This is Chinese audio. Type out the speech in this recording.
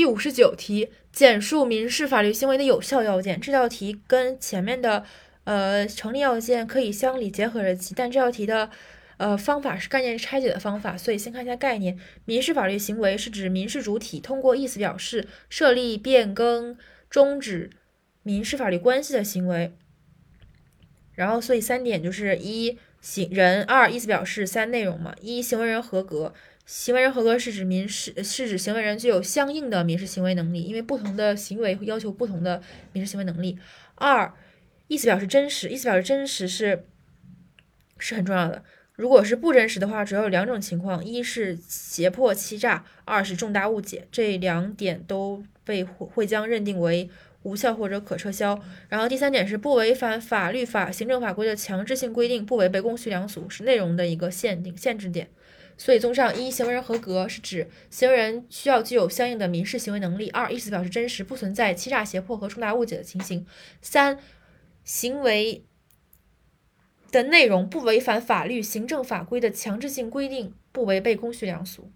第五十九题，简述民事法律行为的有效要件。这道题跟前面的呃成立要件可以相理结合着记，但这道题的呃方法是概念拆解的方法，所以先看一下概念。民事法律行为是指民事主体通过意思表示设立、变更、终止民事法律关系的行为。然后，所以三点就是一行人，二意思表示，三内容嘛。一行为人合格，行为人合格是指民事是指行为人具有相应的民事行为能力，因为不同的行为会要求不同的民事行为能力。二意思表示真实，意思表示真实是是很重要的。如果是不真实的话，主要有两种情况：一是胁迫欺诈，二是重大误解。这两点都被会将认定为。无效或者可撤销。然后第三点是不违反法律法、行政法规的强制性规定，不违背公序良俗，是内容的一个限定限制点。所以，综上，一行为人合格是指行为人需要具有相应的民事行为能力；二意思表示真实，不存在欺诈、胁迫和重大误解的情形；三行为的内容不违反法律、行政法规的强制性规定，不违背公序良俗。